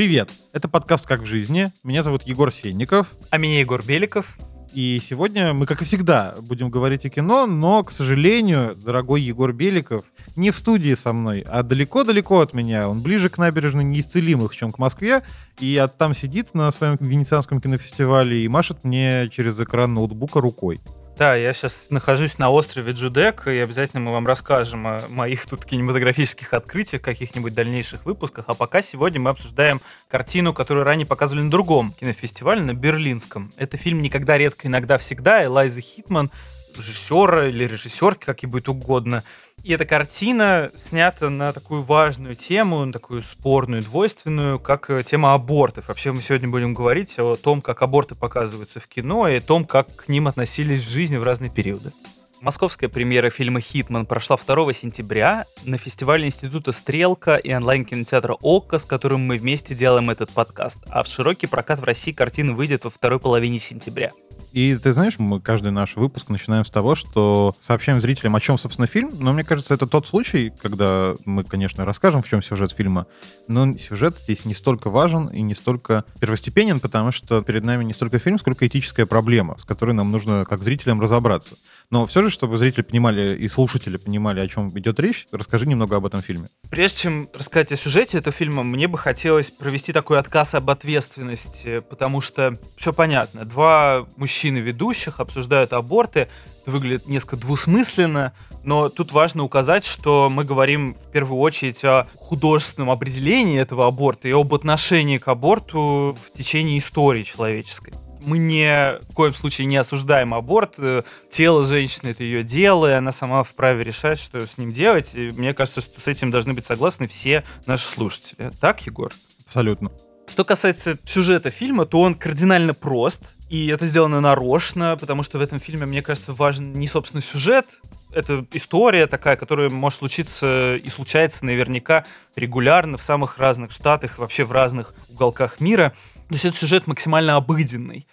Привет! Это подкаст «Как в жизни». Меня зовут Егор Сенников. А меня Егор Беликов. И сегодня мы, как и всегда, будем говорить о кино, но, к сожалению, дорогой Егор Беликов не в студии со мной, а далеко-далеко от меня. Он ближе к набережной неисцелимых, чем к Москве, и там сидит на своем венецианском кинофестивале и машет мне через экран ноутбука рукой. Да, я сейчас нахожусь на острове Джудек, и обязательно мы вам расскажем о моих тут кинематографических открытиях, каких-нибудь дальнейших выпусках. А пока сегодня мы обсуждаем картину, которую ранее показывали на другом кинофестивале, на Берлинском. Это фильм «Никогда, редко, иногда, всегда» Элайза Хитман, режиссера или режиссерки, как ей будет угодно. И эта картина снята на такую важную тему, на такую спорную, двойственную, как э, тема абортов. Вообще мы сегодня будем говорить о том, как аборты показываются в кино и о том, как к ним относились в жизни в разные периоды. Московская премьера фильма «Хитман» прошла 2 сентября на фестивале Института «Стрелка» и онлайн-кинотеатра «Окко», с которым мы вместе делаем этот подкаст. А в широкий прокат в России картина выйдет во второй половине сентября. И ты знаешь, мы каждый наш выпуск начинаем с того, что сообщаем зрителям, о чем, собственно, фильм. Но мне кажется, это тот случай, когда мы, конечно, расскажем, в чем сюжет фильма, но сюжет здесь не столько важен и не столько первостепенен, потому что перед нами не столько фильм, сколько этическая проблема, с которой нам нужно, как зрителям, разобраться. Но все же, чтобы зрители понимали и слушатели понимали, о чем идет речь, расскажи немного об этом фильме. Прежде чем рассказать о сюжете этого фильма, мне бы хотелось провести такой отказ об ответственности, потому что все понятно. Два мужчины мужчин ведущих обсуждают аборты. Это выглядит несколько двусмысленно, но тут важно указать, что мы говорим в первую очередь о художественном определении этого аборта и об отношении к аборту в течение истории человеческой мы не в коем случае не осуждаем аборт. Тело женщины это ее дело, и она сама вправе решать, что с ним делать. И мне кажется, что с этим должны быть согласны все наши слушатели. Так, Егор? Абсолютно. Что касается сюжета фильма, то он кардинально прост, и это сделано нарочно, потому что в этом фильме, мне кажется, важен не собственный сюжет, это история такая, которая может случиться и случается наверняка регулярно в самых разных штатах, вообще в разных уголках мира. То есть этот сюжет максимально обыденный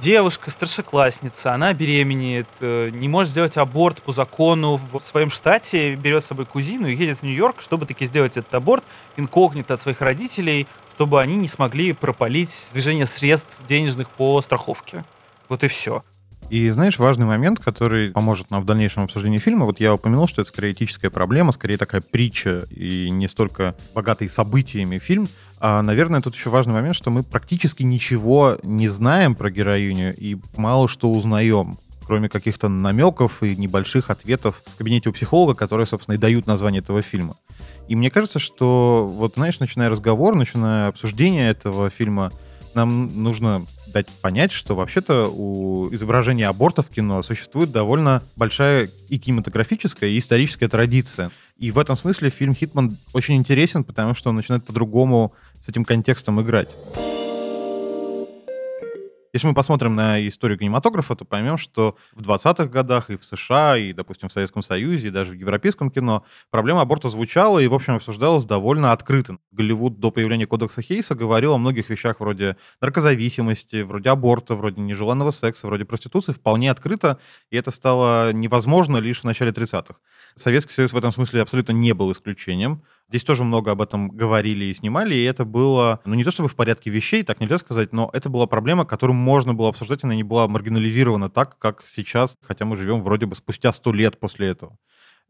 девушка, старшеклассница, она беременеет, э, не может сделать аборт по закону в своем штате, берет с собой кузину и едет в Нью-Йорк, чтобы таки сделать этот аборт инкогнито от своих родителей, чтобы они не смогли пропалить движение средств денежных по страховке. Вот и все. И знаешь, важный момент, который поможет нам в дальнейшем обсуждении фильма, вот я упомянул, что это скорее этическая проблема, скорее такая притча и не столько богатый событиями фильм, а, наверное, тут еще важный момент, что мы практически ничего не знаем про героиню и мало что узнаем кроме каких-то намеков и небольших ответов в кабинете у психолога, которые, собственно, и дают название этого фильма. И мне кажется, что вот, знаешь, начиная разговор, начиная обсуждение этого фильма, нам нужно дать понять, что вообще-то у изображения аборта в кино существует довольно большая и кинематографическая, и историческая традиция. И в этом смысле фильм «Хитман» очень интересен, потому что он начинает по-другому с этим контекстом играть. Если мы посмотрим на историю кинематографа, то поймем, что в 20-х годах и в США, и, допустим, в Советском Союзе, и даже в европейском кино проблема аборта звучала и, в общем, обсуждалась довольно открыто. Голливуд до появления кодекса Хейса говорил о многих вещах вроде наркозависимости, вроде аборта, вроде нежеланного секса, вроде проституции вполне открыто, и это стало невозможно лишь в начале 30-х. Советский Союз в этом смысле абсолютно не был исключением. Здесь тоже много об этом говорили и снимали, и это было, ну не то чтобы в порядке вещей, так нельзя сказать, но это была проблема, которую можно было обсуждать, она не была маргинализирована так, как сейчас, хотя мы живем вроде бы спустя сто лет после этого.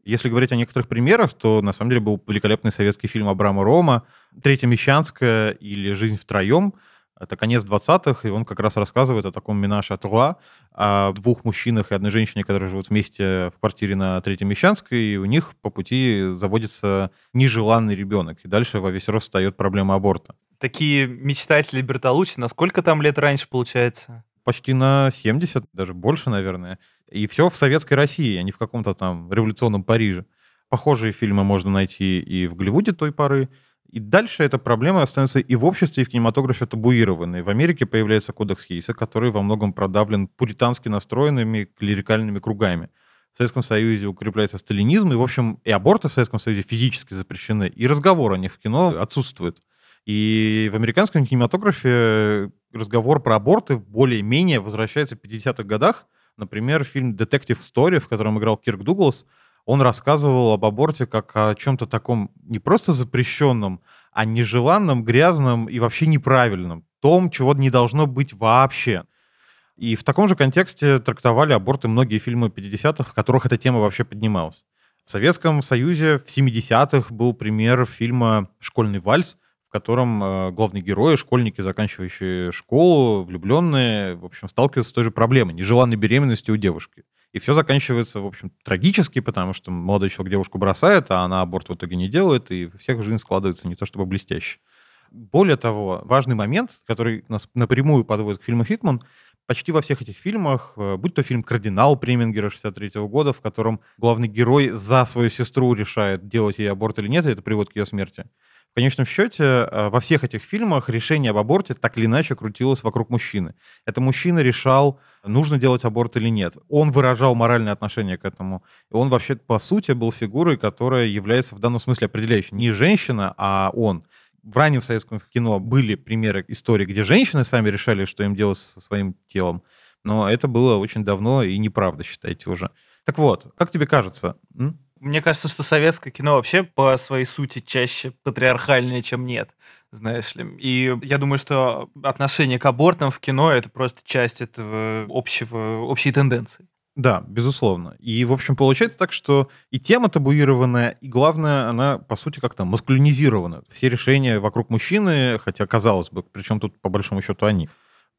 Если говорить о некоторых примерах, то на самом деле был великолепный советский фильм Абрама Рома «Третья Мещанская» или «Жизнь втроем», это конец 20-х, и он как раз рассказывает о таком минаше Труа, о двух мужчинах и одной женщине, которые живут вместе в квартире на Третьей Мещанской, и у них по пути заводится нежеланный ребенок. И дальше во весь рост встает проблема аборта. Такие мечтатели Бертолуччи, на сколько там лет раньше получается? Почти на 70, даже больше, наверное. И все в советской России, а не в каком-то там революционном Париже. Похожие фильмы можно найти и в Голливуде той поры, и дальше эта проблема остается и в обществе, и в кинематографе табуированной. В Америке появляется кодекс Хейса, который во многом продавлен пуритански настроенными клерикальными кругами. В Советском Союзе укрепляется сталинизм, и, в общем, и аборты в Советском Союзе физически запрещены, и разговор о них в кино отсутствует. И в американском кинематографе разговор про аборты более-менее возвращается в 50-х годах. Например, фильм «Детектив Story», в котором играл Кирк Дуглас, он рассказывал об аборте как о чем-то таком не просто запрещенном, о нежеланном, грязном и вообще неправильном, том, чего не должно быть вообще. И в таком же контексте трактовали аборты многие фильмы 50-х, в которых эта тема вообще поднималась. В Советском Союзе в 70-х был пример фильма «Школьный вальс», в котором э, главные герои, школьники, заканчивающие школу, влюбленные, в общем, сталкиваются с той же проблемой, нежеланной беременности у девушки. И все заканчивается, в общем, трагически, потому что молодой человек девушку бросает, а она аборт в итоге не делает, и всех жизнь складывается не то чтобы блестяще. Более того, важный момент, который нас напрямую подводит к фильму «Хитман», почти во всех этих фильмах, э, будь то фильм «Кардинал» Премингера 63 года, в котором главный герой за свою сестру решает, делать ей аборт или нет, и это приводит к ее смерти. В конечном счете, э, во всех этих фильмах решение об аборте так или иначе крутилось вокруг мужчины. Это мужчина решал, нужно делать аборт или нет. Он выражал моральное отношение к этому. И он вообще, по сути, был фигурой, которая является в данном смысле определяющей. Не женщина, а он в раннем советском кино были примеры истории, где женщины сами решали, что им делать со своим телом. Но это было очень давно и неправда, считайте уже. Так вот, как тебе кажется? М? Мне кажется, что советское кино вообще по своей сути чаще патриархальнее, чем нет, знаешь ли. И я думаю, что отношение к абортам в кино — это просто часть этого общего, общей тенденции. Да, безусловно. И, в общем, получается так, что и тема табуированная, и, главное, она, по сути, как-то маскулинизирована. Все решения вокруг мужчины, хотя, казалось бы, причем тут, по большому счету, они.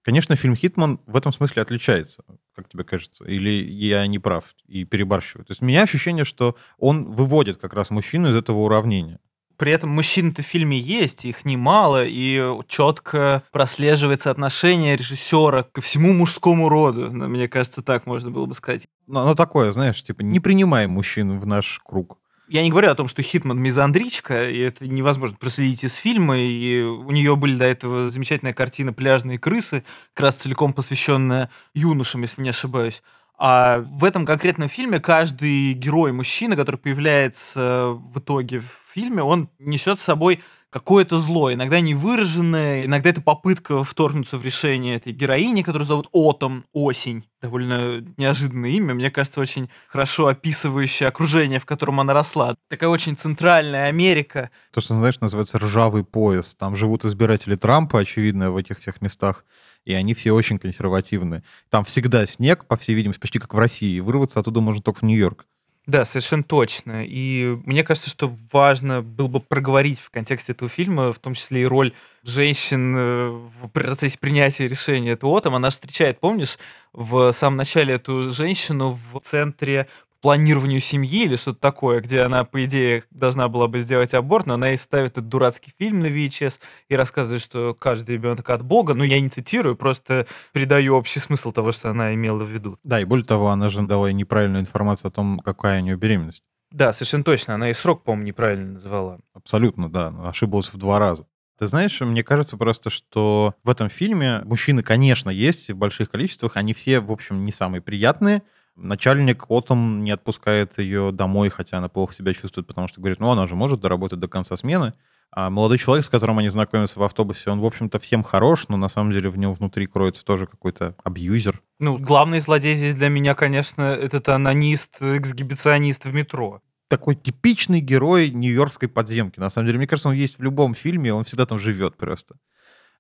Конечно, фильм «Хитман» в этом смысле отличается, как тебе кажется? Или я не прав и перебарщиваю? То есть у меня ощущение, что он выводит как раз мужчину из этого уравнения. При этом мужчин-то в фильме есть, их немало, и четко прослеживается отношение режиссера ко всему мужскому роду. Ну, мне кажется, так можно было бы сказать. Но оно такое, знаешь, типа, не принимаем мужчин в наш круг. Я не говорю о том, что Хитман мизандричка, и это невозможно проследить из фильма, и у нее были до этого замечательная картина «Пляжные крысы», как раз целиком посвященная юношам, если не ошибаюсь. А в этом конкретном фильме каждый герой мужчина, который появляется в итоге в фильме, он несет с собой какое-то зло, иногда невыраженное, иногда это попытка вторгнуться в решение этой героини, которую зовут Отом, Осень. Довольно неожиданное имя, мне кажется, очень хорошо описывающее окружение, в котором она росла. Такая очень центральная Америка. То, что, знаешь, называется ржавый пояс. Там живут избиратели Трампа, очевидно, в этих всех местах и они все очень консервативны. Там всегда снег, по всей видимости, почти как в России. Вырваться оттуда можно только в Нью-Йорк. Да, совершенно точно. И мне кажется, что важно было бы проговорить в контексте этого фильма, в том числе и роль женщин э, в процессе принятия решения этого там Она встречает, помнишь, в самом начале эту женщину в центре планированию семьи или что-то такое, где она, по идее, должна была бы сделать аборт, но она и ставит этот дурацкий фильм на VHS и рассказывает, что каждый ребенок от Бога. Ну, я не цитирую, просто передаю общий смысл того, что она имела в виду. Да, и более того, она же дала неправильную информацию о том, какая у нее беременность. Да, совершенно точно. Она и срок, по-моему, неправильно называла. Абсолютно, да. Ошиблась в два раза. Ты знаешь, мне кажется просто, что в этом фильме мужчины, конечно, есть в больших количествах, они все, в общем, не самые приятные, Начальник Отом не отпускает ее домой, хотя она плохо себя чувствует, потому что говорит, ну, она же может доработать до конца смены. А молодой человек, с которым они знакомятся в автобусе, он, в общем-то, всем хорош, но на самом деле в нем внутри кроется тоже какой-то абьюзер. Ну, главный злодей здесь для меня, конечно, этот анонист, эксгибиционист в метро такой типичный герой нью-йоркской подземки. На самом деле, мне кажется, он есть в любом фильме, он всегда там живет просто.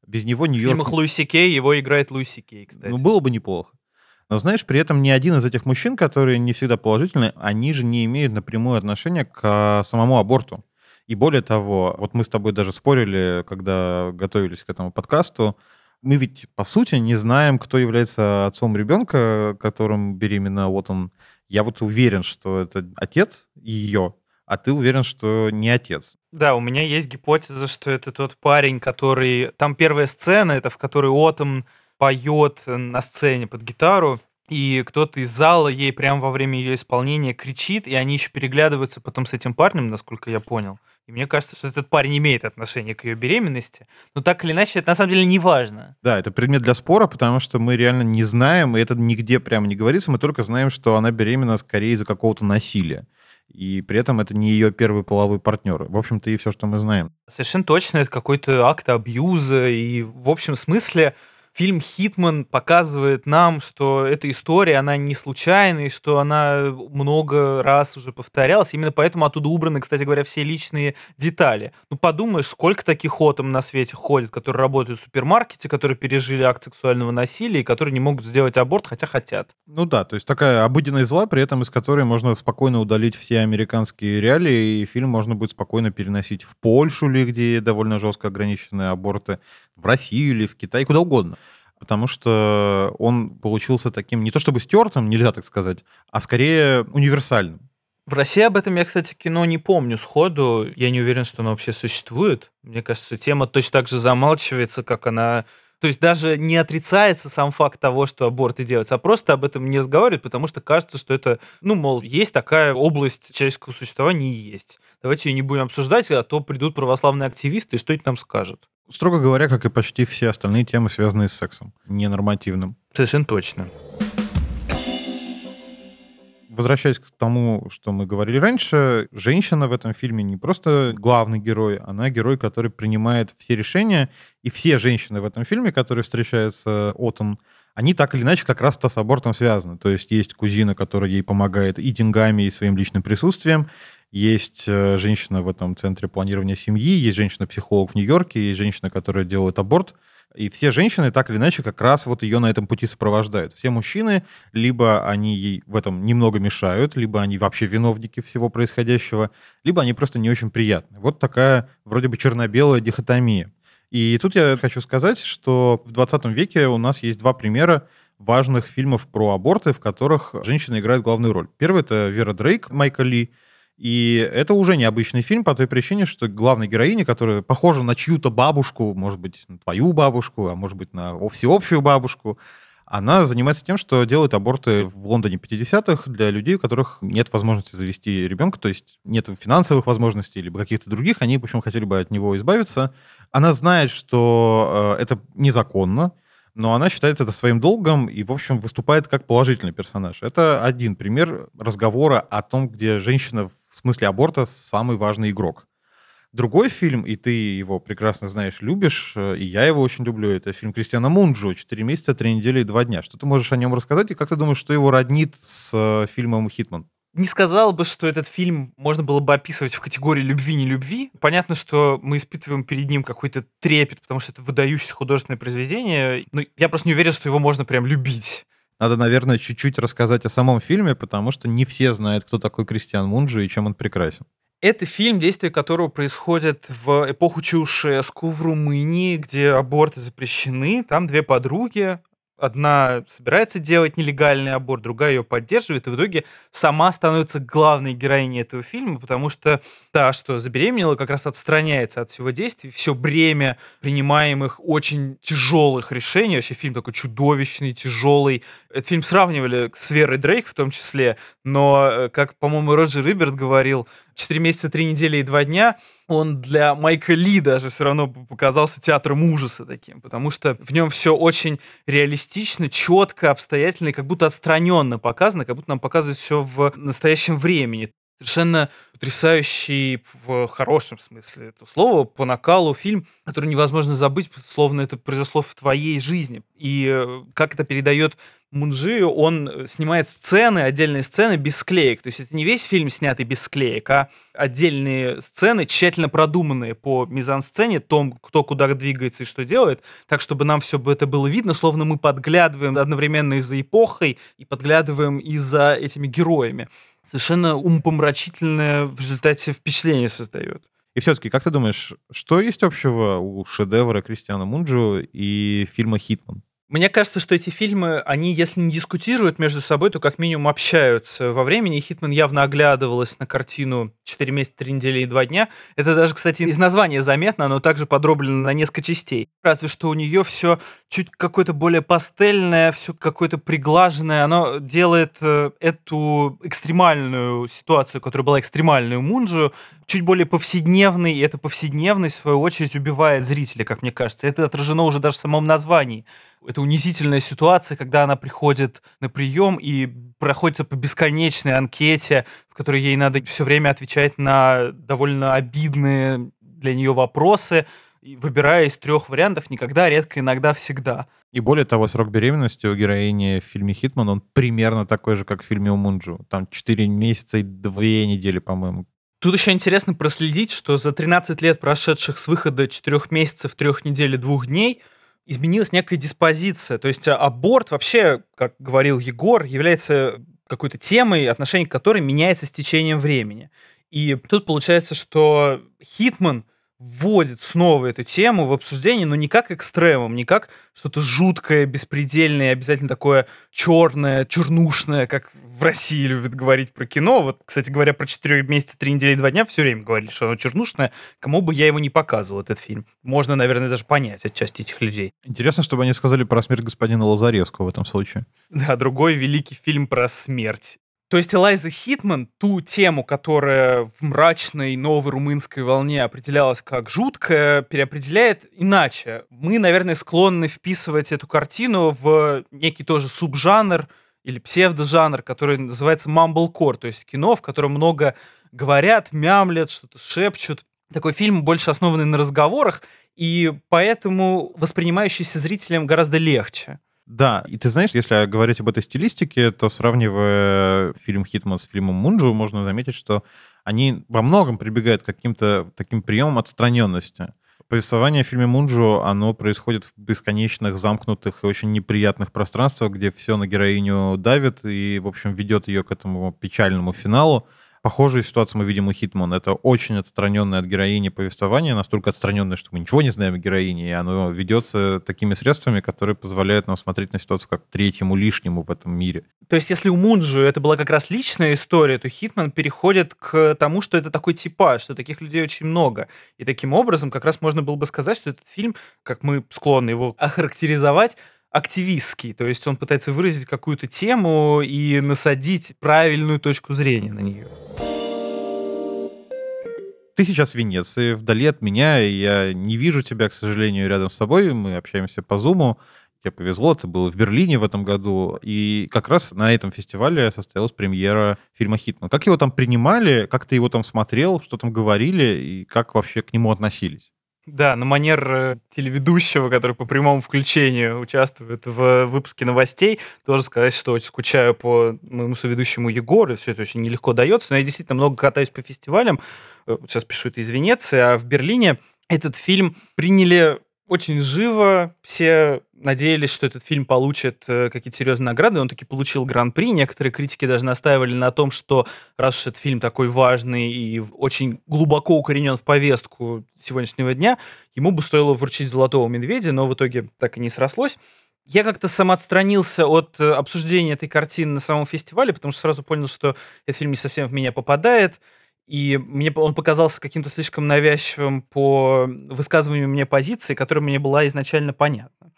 Без него Нью-Йорк... В фильмах Луиси Кей его играет Луиси Кей, кстати. Ну, было бы неплохо. Но знаешь, при этом ни один из этих мужчин, которые не всегда положительны, они же не имеют напрямую отношения к самому аборту. И более того, вот мы с тобой даже спорили, когда готовились к этому подкасту, мы ведь, по сути, не знаем, кто является отцом ребенка, которым беременна вот он. Я вот уверен, что это отец ее, а ты уверен, что не отец. Да, у меня есть гипотеза, что это тот парень, который... Там первая сцена, это в которой Отом поет на сцене под гитару, и кто-то из зала ей прямо во время ее исполнения кричит, и они еще переглядываются потом с этим парнем, насколько я понял. И мне кажется, что этот парень имеет отношение к ее беременности. Но так или иначе, это на самом деле не важно. Да, это предмет для спора, потому что мы реально не знаем, и это нигде прямо не говорится, мы только знаем, что она беременна скорее из-за какого-то насилия. И при этом это не ее первый половой партнер. В общем-то, и все, что мы знаем. Совершенно точно, это какой-то акт абьюза. И в общем смысле фильм «Хитман» показывает нам, что эта история, она не случайная, что она много раз уже повторялась. Именно поэтому оттуда убраны, кстати говоря, все личные детали. Ну, подумаешь, сколько таких отом на свете ходит, которые работают в супермаркете, которые пережили акт сексуального насилия и которые не могут сделать аборт, хотя хотят. Ну да, то есть такая обыденная зла, при этом из которой можно спокойно удалить все американские реалии, и фильм можно будет спокойно переносить в Польшу ли, где довольно жестко ограничены аборты, в Россию или в Китай, куда угодно потому что он получился таким, не то чтобы стертым, нельзя так сказать, а скорее универсальным. В России об этом я, кстати, кино не помню сходу. Я не уверен, что оно вообще существует. Мне кажется, тема точно так же замалчивается, как она то есть даже не отрицается сам факт того, что аборты делаются, а просто об этом не разговаривают, потому что кажется, что это, ну, мол, есть такая область человеческого существования и есть. Давайте ее не будем обсуждать, а то придут православные активисты и что-нибудь нам скажут. Строго говоря, как и почти все остальные темы, связанные с сексом, ненормативным. Совершенно точно возвращаясь к тому, что мы говорили раньше, женщина в этом фильме не просто главный герой, она герой, который принимает все решения, и все женщины в этом фильме, которые встречаются Отон, они так или иначе как раз-то с абортом связаны. То есть есть кузина, которая ей помогает и деньгами, и своим личным присутствием, есть э, женщина в этом центре планирования семьи, есть женщина-психолог в Нью-Йорке, есть женщина, которая делает аборт, и все женщины так или иначе как раз вот ее на этом пути сопровождают. Все мужчины, либо они ей в этом немного мешают, либо они вообще виновники всего происходящего, либо они просто не очень приятны. Вот такая вроде бы черно-белая дихотомия. И тут я хочу сказать, что в 20 веке у нас есть два примера важных фильмов про аборты, в которых женщина играет главную роль. Первый — это Вера Дрейк, Майка Ли, и это уже необычный фильм по той причине, что главная героиня, которая похожа на чью-то бабушку, может быть, на твою бабушку, а может быть, на всеобщую бабушку, она занимается тем, что делает аборты в Лондоне 50-х для людей, у которых нет возможности завести ребенка, то есть нет финансовых возможностей либо каких-то других, они, общем, хотели бы от него избавиться. Она знает, что э, это незаконно, но она считает это своим долгом и, в общем, выступает как положительный персонаж. Это один пример разговора о том, где женщина в смысле аборта самый важный игрок. Другой фильм, и ты его прекрасно знаешь, любишь, э, и я его очень люблю, это фильм Кристиана Мунджо «Четыре месяца, три недели и два дня». Что ты можешь о нем рассказать, и как ты думаешь, что его роднит с э, фильмом «Хитман»? не сказал бы, что этот фильм можно было бы описывать в категории любви-не любви. Понятно, что мы испытываем перед ним какой-то трепет, потому что это выдающееся художественное произведение. Но я просто не уверен, что его можно прям любить. Надо, наверное, чуть-чуть рассказать о самом фильме, потому что не все знают, кто такой Кристиан Мунджи и чем он прекрасен. Это фильм, действие которого происходит в эпоху Чаушеску в Румынии, где аборты запрещены. Там две подруги, одна собирается делать нелегальный аборт, другая ее поддерживает, и в итоге сама становится главной героиней этого фильма, потому что та, что забеременела, как раз отстраняется от всего действия, все бремя принимаемых очень тяжелых решений, вообще фильм такой чудовищный, тяжелый. Этот фильм сравнивали с Верой Дрейк в том числе, но, э, как, по-моему, Роджер Риберт говорил, «Четыре месяца, три недели и два дня» он для Майка Ли даже все равно показался театром ужаса таким, потому что в нем все очень реалистично, четко, обстоятельно и как будто отстраненно показано, как будто нам показывают все в настоящем времени. Совершенно потрясающий в хорошем смысле этого слова по накалу фильм, который невозможно забыть, словно это произошло в твоей жизни. И э, как это передает Мунжи, он э, снимает сцены, отдельные сцены без склеек. То есть это не весь фильм снятый без склеек, а отдельные сцены, тщательно продуманные по мизансцене, том, кто куда двигается и что делает, так, чтобы нам все это было видно, словно мы подглядываем одновременно и за эпохой, и подглядываем и за этими героями. Совершенно умпомрачительное в результате впечатление создает. И все-таки, как ты думаешь, что есть общего у шедевра Кристиана Мунджо и фильма «Хитман»? Мне кажется, что эти фильмы, они, если не дискутируют между собой, то как минимум общаются во времени. Хитман явно оглядывалась на картину «4 месяца, 3 недели и 2 дня». Это даже, кстати, из названия заметно, оно также подроблено на несколько частей. Разве что у нее все чуть какое-то более пастельное, все какое-то приглаженное. Оно делает э, эту экстремальную ситуацию, которая была экстремальной у Мунджи, чуть более повседневной, и эта повседневность, в свою очередь, убивает зрителя, как мне кажется. Это отражено уже даже в самом названии это унизительная ситуация, когда она приходит на прием и проходится по бесконечной анкете, в которой ей надо все время отвечать на довольно обидные для нее вопросы. Выбирая из трех вариантов никогда, редко, иногда, всегда. И более того, срок беременности у героини в фильме «Хитман», он примерно такой же, как в фильме «Умунджу». Там 4 месяца и 2 недели, по-моему. Тут еще интересно проследить, что за 13 лет, прошедших с выхода 4 месяцев, 3 недель и 2 дней, изменилась некая диспозиция. То есть аборт вообще, как говорил Егор, является какой-то темой, отношение к которой меняется с течением времени. И тут получается, что Хитман вводит снова эту тему в обсуждение, но не как экстремум, не как что-то жуткое, беспредельное, обязательно такое черное, чернушное, как в России любят говорить про кино. Вот, кстати говоря, про 4 месяца, 3 недели, 2 дня все время говорили, что оно чернушное. Кому бы я его не показывал, этот фильм. Можно, наверное, даже понять отчасти этих людей. Интересно, чтобы они сказали про смерть господина Лазаревского в этом случае. Да, другой великий фильм про смерть. То есть Элайза Хитман ту тему, которая в мрачной новой румынской волне определялась как жуткая, переопределяет иначе. Мы, наверное, склонны вписывать эту картину в некий тоже субжанр или псевдожанр, который называется mumblecore, то есть кино, в котором много говорят, мямлят, что-то шепчут. Такой фильм больше основанный на разговорах, и поэтому воспринимающийся зрителям гораздо легче. Да, и ты знаешь, если говорить об этой стилистике, то сравнивая фильм «Хитман» с фильмом «Мунджу», можно заметить, что они во многом прибегают к каким-то таким приемам отстраненности. Повествование в фильме «Мунджу», оно происходит в бесконечных, замкнутых и очень неприятных пространствах, где все на героиню давит и, в общем, ведет ее к этому печальному финалу. Похожую ситуацию мы видим у Хитман. Это очень отстраненное от героини повествование, настолько отстраненное, что мы ничего не знаем о героине, и оно ведется такими средствами, которые позволяют нам смотреть на ситуацию как третьему лишнему в этом мире. То есть, если у Мунджи это была как раз личная история, то Хитман переходит к тому, что это такой типаж, что таких людей очень много. И таким образом как раз можно было бы сказать, что этот фильм, как мы склонны его охарактеризовать, активистский, то есть он пытается выразить какую-то тему и насадить правильную точку зрения на нее. Ты сейчас в Венеции, вдали от меня, и я не вижу тебя, к сожалению, рядом с собой. Мы общаемся по Зуму. Тебе повезло, ты был в Берлине в этом году, и как раз на этом фестивале состоялась премьера фильма «Хитман». Как его там принимали, как ты его там смотрел, что там говорили, и как вообще к нему относились? Да, на манер э, телеведущего, который по прямому включению участвует в выпуске новостей, должен сказать, что очень скучаю по моему соведущему Егору, все это очень нелегко дается, но я действительно много катаюсь по фестивалям, э, сейчас пишу это из Венеции, а в Берлине этот фильм приняли очень живо. Все надеялись, что этот фильм получит э, какие-то серьезные награды. Он таки получил гран-при. Некоторые критики даже настаивали на том, что раз уж этот фильм такой важный и очень глубоко укоренен в повестку сегодняшнего дня, ему бы стоило вручить «Золотого медведя», но в итоге так и не срослось. Я как-то самоотстранился от э, обсуждения этой картины на самом фестивале, потому что сразу понял, что этот фильм не совсем в меня попадает. И мне он показался каким-то слишком навязчивым по высказыванию мне позиции, которая мне была изначально понятна.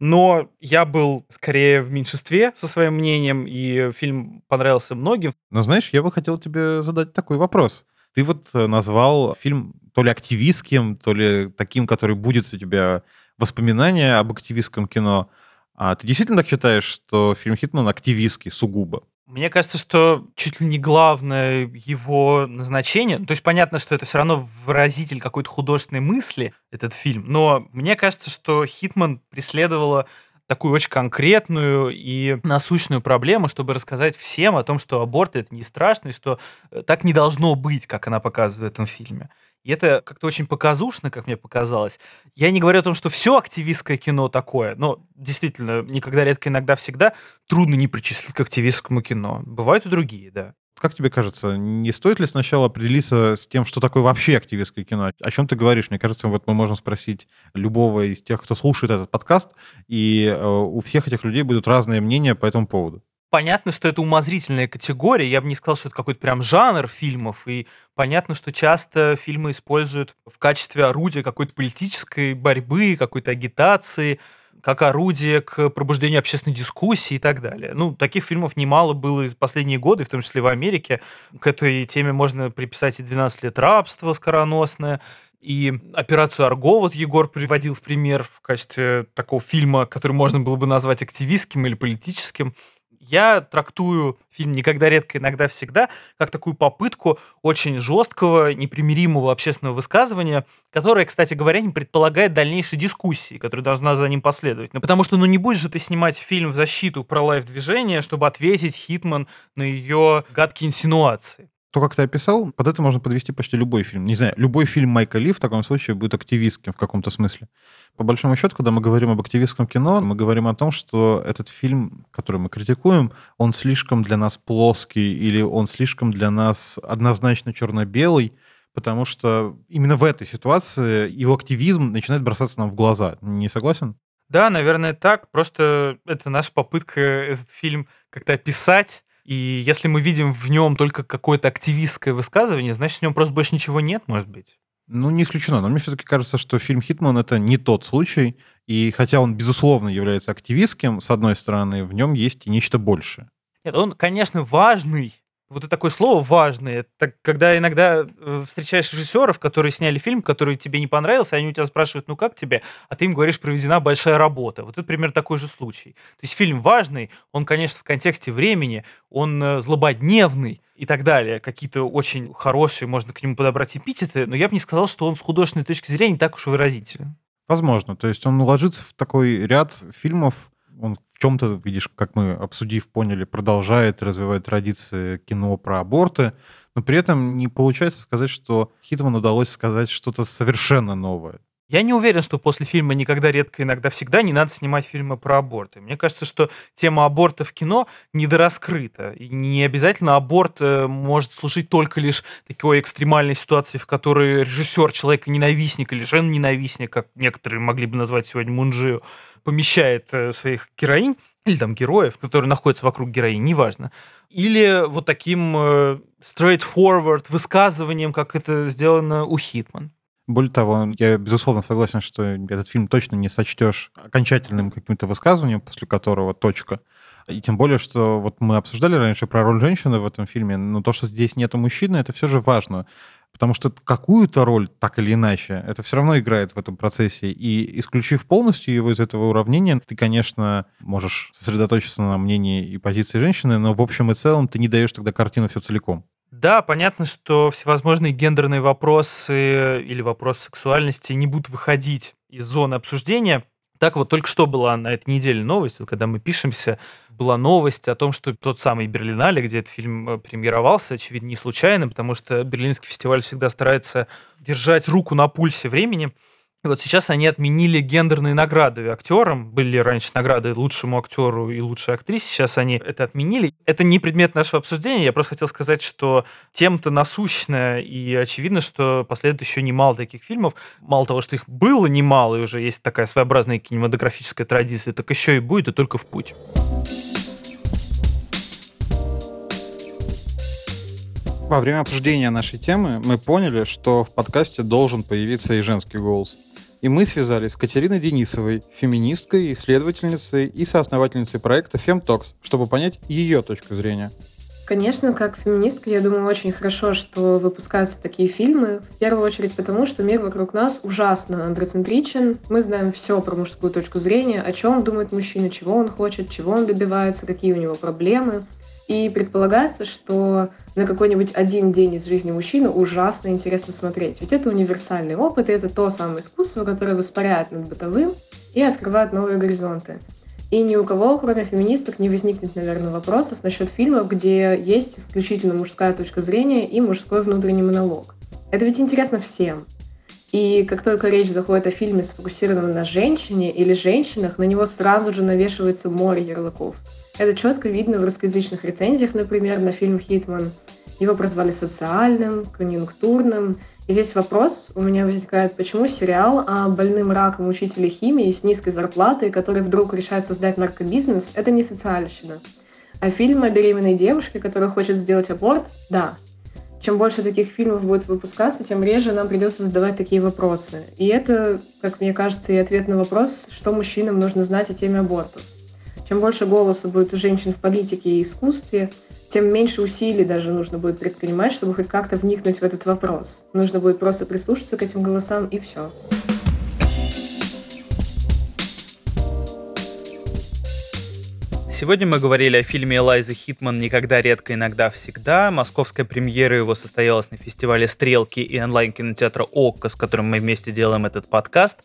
Но я был скорее в меньшинстве со своим мнением, и фильм понравился многим. Но знаешь, я бы хотел тебе задать такой вопрос. Ты вот э, назвал фильм то ли активистским, то ли таким, который будет у тебя воспоминания об активистском кино. А ты действительно так считаешь, что фильм «Хитман» активистский сугубо? Мне кажется, что чуть ли не главное его назначение, то есть понятно, что это все равно выразитель какой-то художественной мысли, этот фильм, но мне кажется, что Хитман преследовала такую очень конкретную и насущную проблему, чтобы рассказать всем о том, что аборт это не страшно, и что э, так не должно быть, как она показывает в этом фильме. И это как-то очень показушно, как мне показалось. Я не говорю о том, что все активистское кино такое, но действительно, никогда, редко, иногда, всегда трудно не причислить к активистскому кино. Бывают и другие, да. Как тебе кажется, не стоит ли сначала определиться с тем, что такое вообще активистское кино? О чем ты говоришь? Мне кажется, вот мы можем спросить любого из тех, кто слушает этот подкаст, и э, у всех этих людей будут разные мнения по этому поводу понятно, что это умозрительная категория. Я бы не сказал, что это какой-то прям жанр фильмов. И понятно, что часто фильмы используют в качестве орудия какой-то политической борьбы, какой-то агитации, как орудие к пробуждению общественной дискуссии и так далее. Ну, таких фильмов немало было из последние годы, в том числе в Америке. К этой теме можно приписать и «12 лет рабства» скороносное, и операцию Арго вот Егор приводил в пример в качестве такого фильма, который можно было бы назвать активистским или политическим. Я трактую фильм «Никогда, редко, иногда, всегда» как такую попытку очень жесткого, непримиримого общественного высказывания, которое, кстати говоря, не предполагает дальнейшей дискуссии, которая должна за ним последовать. Ну, потому что, ну, не будешь же ты снимать фильм в защиту про лайф-движение, чтобы ответить Хитман на ее гадкие инсинуации то, как ты описал, под это можно подвести почти любой фильм. Не знаю, любой фильм Майка Ли в таком случае будет активистским в каком-то смысле. По большому счету, когда мы говорим об активистском кино, мы говорим о том, что этот фильм, который мы критикуем, он слишком для нас плоский или он слишком для нас однозначно черно-белый, потому что именно в этой ситуации его активизм начинает бросаться нам в глаза. Не согласен? Да, наверное, так. Просто это наша попытка этот фильм как-то описать и если мы видим в нем только какое-то активистское высказывание, значит, в нем просто больше ничего нет, может быть. Ну, не исключено. Но мне все-таки кажется, что фильм «Хитман» — это не тот случай. И хотя он, безусловно, является активистским, с одной стороны, в нем есть и нечто большее. Нет, он, конечно, важный, вот это такое слово важное. Это когда иногда э, встречаешь режиссеров, которые сняли фильм, который тебе не понравился, они у тебя спрашивают, ну как тебе? А ты им говоришь, проведена большая работа. Вот это примерно такой же случай. То есть фильм важный, он, конечно, в контексте времени, он э, злободневный и так далее. Какие-то очень хорошие, можно к нему подобрать эпитеты, но я бы не сказал, что он с художественной точки зрения так уж и выразителен. Возможно. То есть он ложится в такой ряд фильмов, он в чем-то, видишь, как мы обсудив, поняли, продолжает развивать традиции кино про аборты, но при этом не получается сказать, что Хитману удалось сказать что-то совершенно новое. Я не уверен, что после фильма «Никогда, редко, иногда, всегда» не надо снимать фильмы про аборты. Мне кажется, что тема аборта в кино недораскрыта. И не обязательно аборт э, может служить только лишь такой экстремальной ситуации, в которой режиссер, человека-ненавистник или жен-ненавистник, как некоторые могли бы назвать сегодня Мунджио, помещает э, своих героинь или там героев, которые находятся вокруг героини, неважно. Или вот таким э, straightforward высказыванием, как это сделано у Хитман. Более того, я безусловно согласен, что этот фильм точно не сочтешь окончательным каким-то высказыванием, после которого точка. И тем более, что вот мы обсуждали раньше про роль женщины в этом фильме, но то, что здесь нету мужчины, это все же важно. Потому что какую-то роль, так или иначе, это все равно играет в этом процессе. И исключив полностью его из этого уравнения, ты, конечно, можешь сосредоточиться на мнении и позиции женщины, но в общем и целом ты не даешь тогда картину все целиком. Да, понятно, что всевозможные гендерные вопросы или вопросы сексуальности не будут выходить из зоны обсуждения, так вот, только что была на этой неделе новость, вот когда мы пишемся, была новость о том, что тот самый Берлинале, где этот фильм э, премьеровался, очевидно, не случайно, потому что Берлинский фестиваль всегда старается держать руку на пульсе времени, и вот сейчас они отменили гендерные награды актерам. Были раньше награды лучшему актеру и лучшей актрисе, сейчас они это отменили. Это не предмет нашего обсуждения, я просто хотел сказать, что тем-то насущная, и очевидно, что последует еще немало таких фильмов. Мало того, что их было немало, и уже есть такая своеобразная кинематографическая традиция, так еще и будет, и только в путь. Во время обсуждения нашей темы мы поняли, что в подкасте должен появиться и женский голос. И мы связались с Катериной Денисовой, феминисткой, исследовательницей и соосновательницей проекта FemTalks, чтобы понять ее точку зрения. Конечно, как феминистка, я думаю, очень хорошо, что выпускаются такие фильмы. В первую очередь потому, что мир вокруг нас ужасно андроцентричен. Мы знаем все про мужскую точку зрения, о чем думает мужчина, чего он хочет, чего он добивается, какие у него проблемы. И предполагается, что на какой-нибудь один день из жизни мужчины ужасно интересно смотреть. Ведь это универсальный опыт, и это то самое искусство, которое воспаряет над бытовым и открывает новые горизонты. И ни у кого, кроме феминисток, не возникнет, наверное, вопросов насчет фильмов, где есть исключительно мужская точка зрения и мужской внутренний монолог. Это ведь интересно всем. И как только речь заходит о фильме, сфокусированном на женщине или женщинах, на него сразу же навешивается море ярлыков – это четко видно в русскоязычных рецензиях, например, на фильм «Хитман». Его прозвали социальным, конъюнктурным. И здесь вопрос у меня возникает, почему сериал о больным раком учителе химии с низкой зарплатой, который вдруг решает создать наркобизнес, это не социальщина. А фильм о беременной девушке, которая хочет сделать аборт, да. Чем больше таких фильмов будет выпускаться, тем реже нам придется задавать такие вопросы. И это, как мне кажется, и ответ на вопрос, что мужчинам нужно знать о теме абортов. Чем больше голоса будет у женщин в политике и искусстве, тем меньше усилий даже нужно будет предпринимать, чтобы хоть как-то вникнуть в этот вопрос. Нужно будет просто прислушаться к этим голосам и все. Сегодня мы говорили о фильме Элайзы Хитман «Никогда, редко, иногда, всегда». Московская премьера его состоялась на фестивале «Стрелки» и онлайн-кинотеатра «Окко», с которым мы вместе делаем этот подкаст.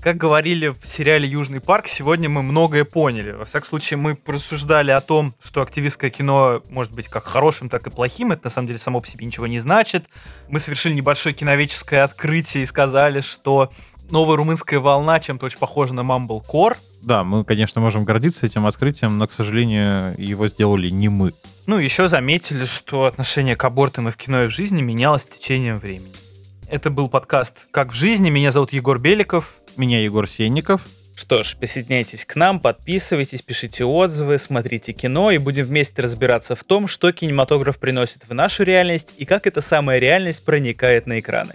Как говорили в сериале «Южный парк», сегодня мы многое поняли. Во всяком случае, мы порассуждали о том, что активистское кино может быть как хорошим, так и плохим. Это на самом деле само по себе ничего не значит. Мы совершили небольшое киновеческое открытие и сказали, что новая румынская волна чем-то очень похожа на Mumblecore. Да, мы, конечно, можем гордиться этим открытием, но, к сожалению, его сделали не мы. Ну, еще заметили, что отношение к абортам и в кино, и в жизни менялось с течением времени. Это был подкаст «Как в жизни». Меня зовут Егор Беликов. Меня Егор Сенников. Что ж, присоединяйтесь к нам, подписывайтесь, пишите отзывы, смотрите кино и будем вместе разбираться в том, что кинематограф приносит в нашу реальность и как эта самая реальность проникает на экраны.